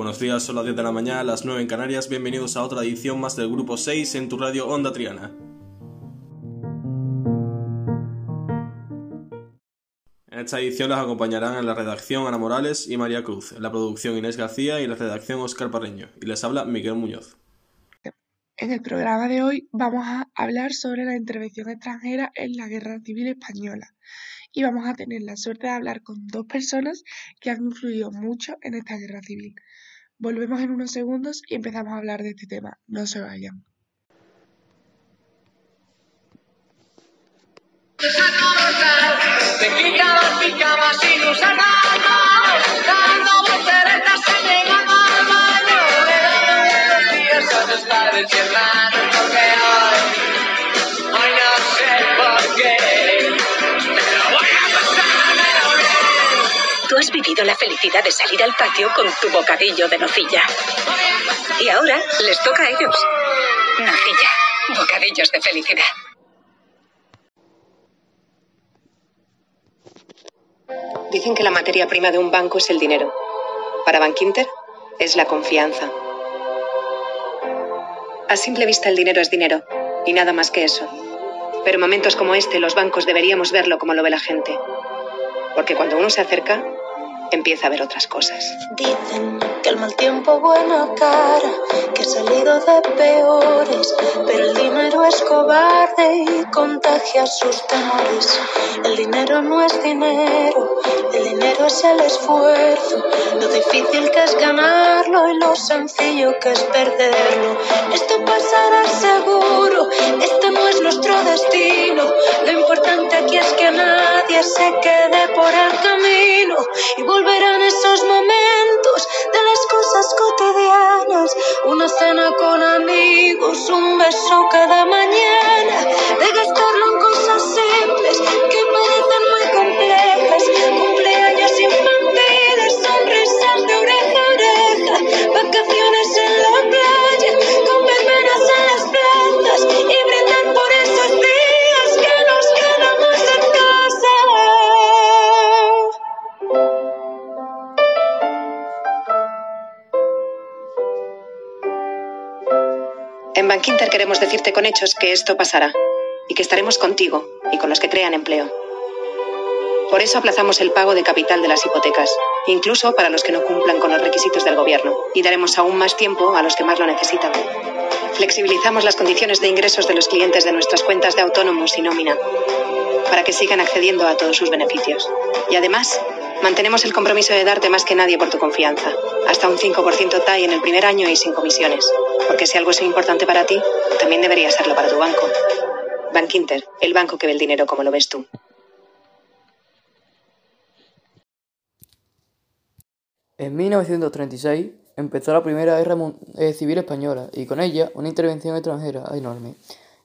buenos días, son las 10 de la mañana, las 9 en Canarias, bienvenidos a otra edición más del Grupo 6 en tu radio Onda Triana. En esta edición las acompañarán en la redacción Ana Morales y María Cruz, en la producción Inés García y en la redacción Oscar Parreño, y les habla Miguel Muñoz. En el programa de hoy vamos a hablar sobre la intervención extranjera en la Guerra Civil Española y vamos a tener la suerte de hablar con dos personas que han influido mucho en esta guerra civil. Volvemos en unos segundos y empezamos a hablar de este tema. No se vayan. Has vivido la felicidad de salir al patio con tu bocadillo de nocilla. Y ahora les toca a ellos. Nocilla, bocadillos de felicidad. Dicen que la materia prima de un banco es el dinero. Para Bankinter es la confianza. A simple vista el dinero es dinero y nada más que eso. Pero en momentos como este los bancos deberíamos verlo como lo ve la gente. Porque cuando uno se acerca, empieza a ver otras cosas. Dicen que el mal tiempo buena cara, que he salido de peores, pero el dinero es cobarde y contagia sus temores. El dinero no es dinero, el dinero es el esfuerzo, lo difícil que es ganarlo y lo sencillo que es perderlo. Esto pasará seguro, este no es nuestro destino, lo importante aquí es que nadie se quede por el Bankinter queremos decirte con hechos que esto pasará y que estaremos contigo y con los que crean empleo. Por eso aplazamos el pago de capital de las hipotecas, incluso para los que no cumplan con los requisitos del gobierno, y daremos aún más tiempo a los que más lo necesitan. Flexibilizamos las condiciones de ingresos de los clientes de nuestras cuentas de autónomos y nómina, para que sigan accediendo a todos sus beneficios. Y además, mantenemos el compromiso de darte más que nadie por tu confianza, hasta un 5% TAI en el primer año y sin comisiones, porque si algo es importante para ti, también debería serlo para tu banco. Bankinter, el banco que ve el dinero como lo ves tú. En 1936 empezó la Primera Guerra eh, Civil Española y con ella una intervención extranjera enorme.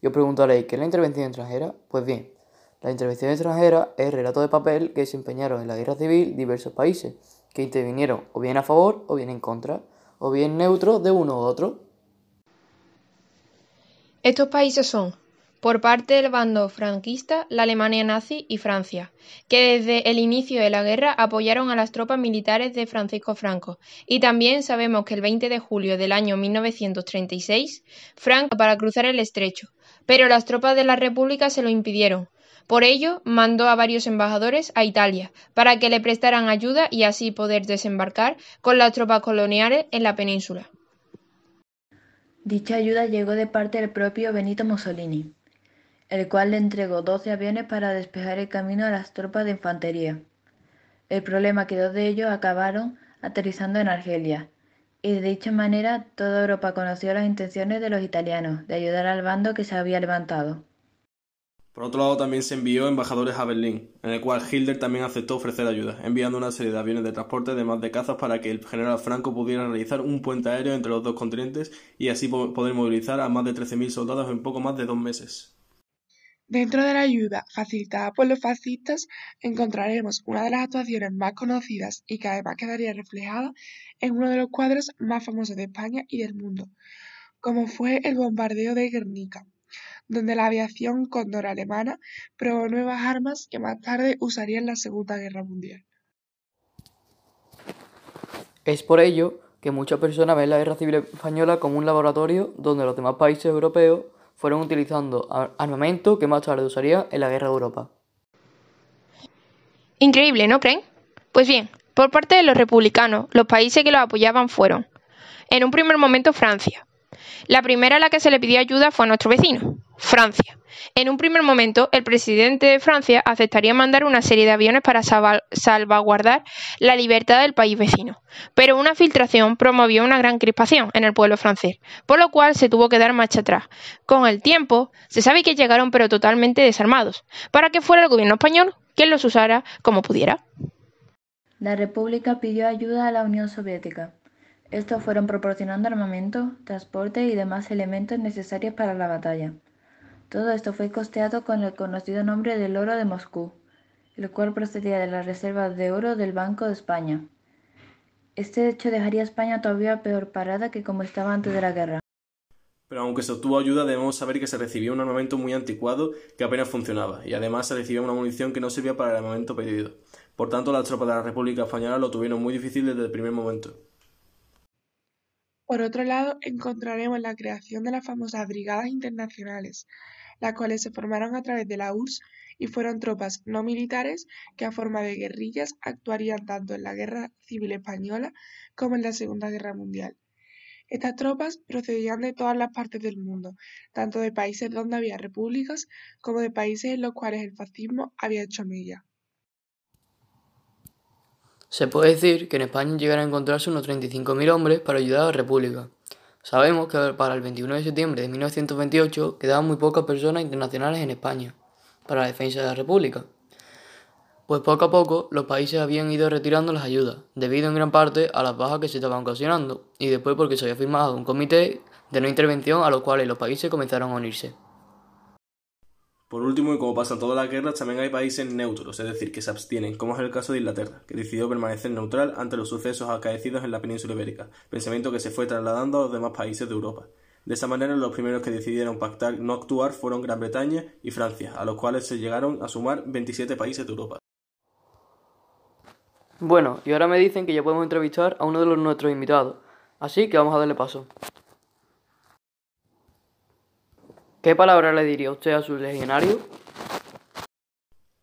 Y os preguntaréis, ¿qué es la intervención extranjera? Pues bien, la intervención extranjera es el relato de papel que desempeñaron en la guerra civil diversos países, que intervinieron o bien a favor o bien en contra, o bien neutros de uno u otro. Estos países son, por parte del bando franquista, la Alemania nazi y Francia, que desde el inicio de la guerra apoyaron a las tropas militares de Francisco Franco, y también sabemos que el 20 de julio del año 1936, Franco para cruzar el estrecho, pero las tropas de la República se lo impidieron. Por ello, mandó a varios embajadores a Italia para que le prestaran ayuda y así poder desembarcar con las tropas coloniales en la península. Dicha ayuda llegó de parte del propio Benito Mussolini, el cual le entregó 12 aviones para despejar el camino a las tropas de infantería. El problema que dos de ellos acabaron aterrizando en Argelia, y de dicha manera toda Europa conoció las intenciones de los italianos de ayudar al bando que se había levantado. Por otro lado, también se envió embajadores a Berlín, en el cual Hitler también aceptó ofrecer ayuda, enviando una serie de aviones de transporte además de cazas para que el general Franco pudiera realizar un puente aéreo entre los dos continentes y así po- poder movilizar a más de 13.000 soldados en poco más de dos meses. Dentro de la ayuda facilitada por los fascistas encontraremos una de las actuaciones más conocidas y que además quedaría reflejada en uno de los cuadros más famosos de España y del mundo, como fue el bombardeo de Guernica, donde la aviación cóndor alemana probó nuevas armas que más tarde usaría en la Segunda Guerra Mundial. Es por ello que muchas personas ven la Guerra Civil Española como un laboratorio donde los demás países europeos fueron utilizando armamento que más tarde usarían en la Guerra de Europa. Increíble, ¿no creen? Pues bien, por parte de los republicanos, los países que los apoyaban fueron, en un primer momento, Francia. La primera a la que se le pidió ayuda fue a nuestro vecino, Francia. En un primer momento, el presidente de Francia aceptaría mandar una serie de aviones para salvaguardar la libertad del país vecino, pero una filtración promovió una gran crispación en el pueblo francés, por lo cual se tuvo que dar marcha atrás. Con el tiempo, se sabe que llegaron pero totalmente desarmados, para que fuera el gobierno español quien los usara como pudiera. La República pidió ayuda a la Unión Soviética. Estos fueron proporcionando armamento, transporte y demás elementos necesarios para la batalla. Todo esto fue costeado con el conocido nombre del oro de Moscú, el cual procedía de las reservas de oro del Banco de España. Este hecho dejaría a España todavía peor parada que como estaba antes de la guerra. Pero aunque se obtuvo ayuda, debemos saber que se recibió un armamento muy anticuado que apenas funcionaba, y además se recibió una munición que no servía para el armamento pedido. Por tanto, las tropas de la República Española lo tuvieron muy difícil desde el primer momento. Por otro lado, encontraremos la creación de las famosas Brigadas Internacionales, las cuales se formaron a través de la URSS y fueron tropas no militares que a forma de guerrillas actuarían tanto en la Guerra Civil Española como en la Segunda Guerra Mundial. Estas tropas procedían de todas las partes del mundo, tanto de países donde había repúblicas como de países en los cuales el fascismo había hecho mella. Se puede decir que en España llegaron a encontrarse unos 35.000 hombres para ayudar a la República, Sabemos que para el 21 de septiembre de 1928 quedaban muy pocas personas internacionales en España para la defensa de la República. Pues poco a poco los países habían ido retirando las ayudas, debido en gran parte a las bajas que se estaban ocasionando, y después porque se había firmado un comité de no intervención a los cuales los países comenzaron a unirse. Por último, y como pasa en todas las guerras, también hay países neutros, es decir, que se abstienen, como es el caso de Inglaterra, que decidió permanecer neutral ante los sucesos acaecidos en la península ibérica, pensamiento que se fue trasladando a los demás países de Europa. De esa manera, los primeros que decidieron pactar no actuar fueron Gran Bretaña y Francia, a los cuales se llegaron a sumar 27 países de Europa. Bueno, y ahora me dicen que ya podemos entrevistar a uno de los nuestros invitados, así que vamos a darle paso. ¿Qué palabra le diría usted a sus legionarios?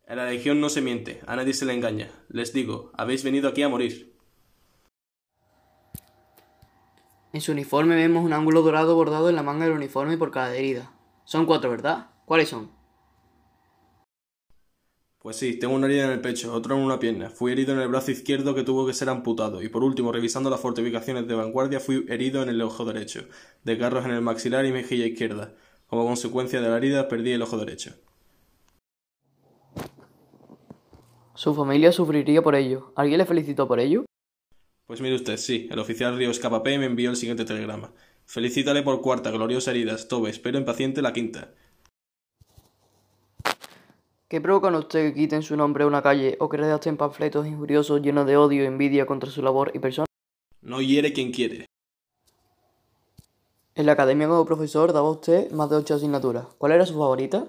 En la legión no se miente, a nadie se le engaña. Les digo, habéis venido aquí a morir. En su uniforme vemos un ángulo dorado bordado en la manga del uniforme por cada herida. Son cuatro, ¿verdad? ¿Cuáles son? Pues sí, tengo una herida en el pecho, otra en una pierna. Fui herido en el brazo izquierdo que tuvo que ser amputado. Y por último, revisando las fortificaciones de vanguardia, fui herido en el ojo derecho, de carros en el maxilar y mejilla izquierda. Como consecuencia de la herida perdí el ojo derecho. Su familia sufriría por ello. ¿Alguien le felicitó por ello? Pues mire usted, sí. El oficial Río Escapapé me envió el siguiente telegrama. Felicítale por cuarta gloriosa herida, Tobe. Espero impaciente la quinta. ¿Qué provocan usted que quiten su nombre a una calle o que redacten panfletos injuriosos llenos de odio y envidia contra su labor y persona? No hiere quien quiere. En la academia como profesor daba usted más de ocho asignaturas. ¿Cuál era su favorita?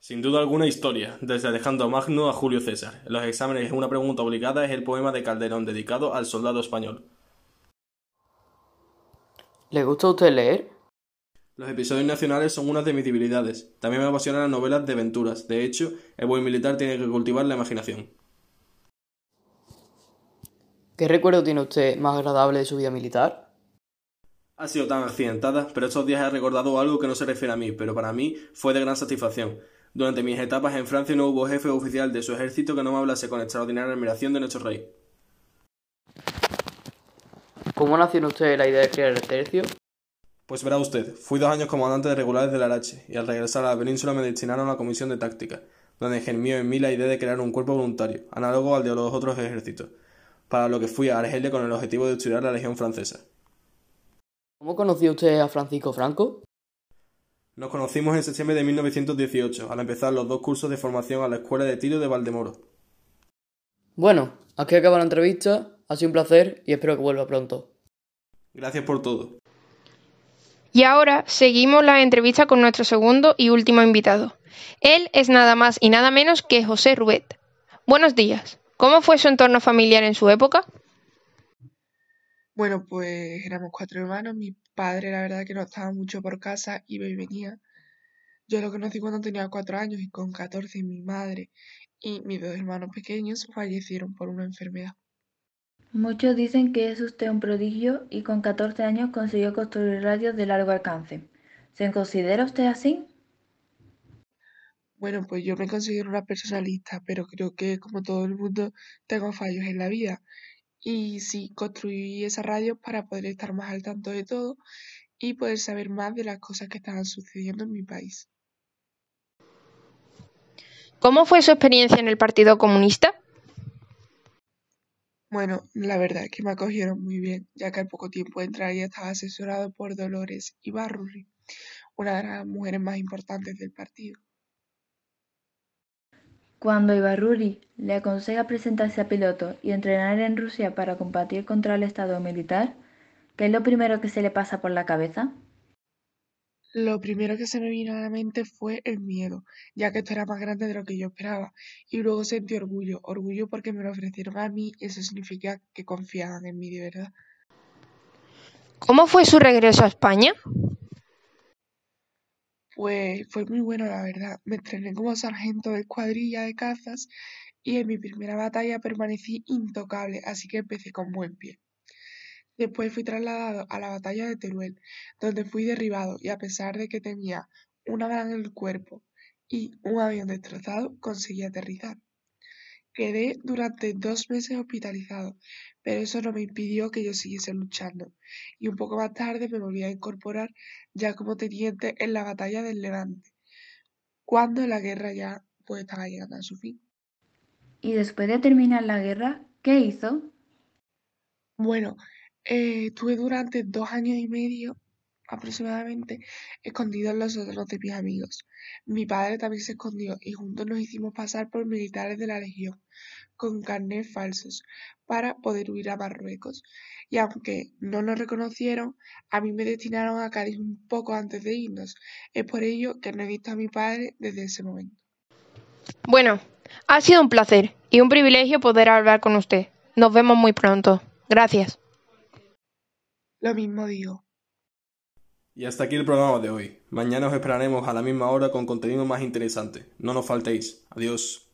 Sin duda alguna historia, desde Alejandro Magno a Julio César. En los exámenes una pregunta obligada es el poema de Calderón dedicado al soldado español. ¿Le gusta a usted leer? Los episodios nacionales son una de mis debilidades. También me apasionan las novelas de aventuras. De hecho, el buen militar tiene que cultivar la imaginación. ¿Qué recuerdo tiene usted más agradable de su vida militar? Ha sido tan accidentada, pero estos días he recordado algo que no se refiere a mí, pero para mí fue de gran satisfacción. Durante mis etapas en Francia no hubo jefe oficial de su ejército que no me hablase con extraordinaria admiración de nuestro rey. ¿Cómo nació en usted la idea de crear el ejército? Pues verá usted, fui dos años comandante de regulares del Arache, y al regresar a la península me destinaron a la comisión de táctica, donde germió en mí la idea de crear un cuerpo voluntario, análogo al de los otros ejércitos, para lo que fui a Argelia con el objetivo de estudiar la legión francesa. ¿Cómo conoció usted a Francisco Franco? Nos conocimos en septiembre de 1918, al empezar los dos cursos de formación a la Escuela de Tiro de Valdemoro. Bueno, aquí acaba la entrevista, ha sido un placer y espero que vuelva pronto. Gracias por todo. Y ahora seguimos la entrevista con nuestro segundo y último invitado. Él es nada más y nada menos que José Rubet. Buenos días. ¿Cómo fue su entorno familiar en su época? Bueno, pues éramos cuatro hermanos. Mi padre, la verdad, que no estaba mucho por casa, iba y venía. Yo lo conocí cuando tenía cuatro años y con catorce mi madre y mis dos hermanos pequeños fallecieron por una enfermedad. Muchos dicen que es usted un prodigio y con 14 años consiguió construir radios de largo alcance. ¿Se considera usted así? Bueno, pues yo me considero una personalista, pero creo que como todo el mundo tengo fallos en la vida. Y sí, construí esa radio para poder estar más al tanto de todo y poder saber más de las cosas que estaban sucediendo en mi país. ¿Cómo fue su experiencia en el Partido Comunista? Bueno, la verdad es que me acogieron muy bien, ya que al poco tiempo de entrar ya estaba asesorado por Dolores Ibarruri, una de las mujeres más importantes del partido. Cuando Ibarruri le aconseja presentarse a piloto y entrenar en Rusia para combatir contra el Estado militar, ¿qué es lo primero que se le pasa por la cabeza? Lo primero que se me vino a la mente fue el miedo, ya que esto era más grande de lo que yo esperaba, y luego sentí orgullo, orgullo porque me lo ofrecieron a mí, y eso significa que confiaban en mí de verdad. ¿Cómo fue su regreso a España? Pues fue muy bueno, la verdad. Me entrené como sargento de escuadrilla de cazas y en mi primera batalla permanecí intocable, así que empecé con buen pie. Después fui trasladado a la batalla de Teruel, donde fui derribado y a pesar de que tenía una bala en el cuerpo y un avión destrozado, conseguí aterrizar. Quedé durante dos meses hospitalizado, pero eso no me impidió que yo siguiese luchando, y un poco más tarde me volví a incorporar ya como teniente en la batalla del Levante, cuando la guerra ya pues estaba llegando a su fin. ¿Y después de terminar la guerra, qué hizo? Bueno, eh, estuve durante dos años y medio aproximadamente escondido en los otros de mis amigos. Mi padre también se escondió y juntos nos hicimos pasar por militares de la Legión con carnet falsos para poder huir a Marruecos. Y aunque no nos reconocieron, a mí me destinaron a Cádiz un poco antes de irnos. Es por ello que no he visto a mi padre desde ese momento. Bueno, ha sido un placer y un privilegio poder hablar con usted. Nos vemos muy pronto. Gracias. Lo mismo digo. Y hasta aquí el programa de hoy. Mañana os esperaremos a la misma hora con contenido más interesante. No nos faltéis. Adiós.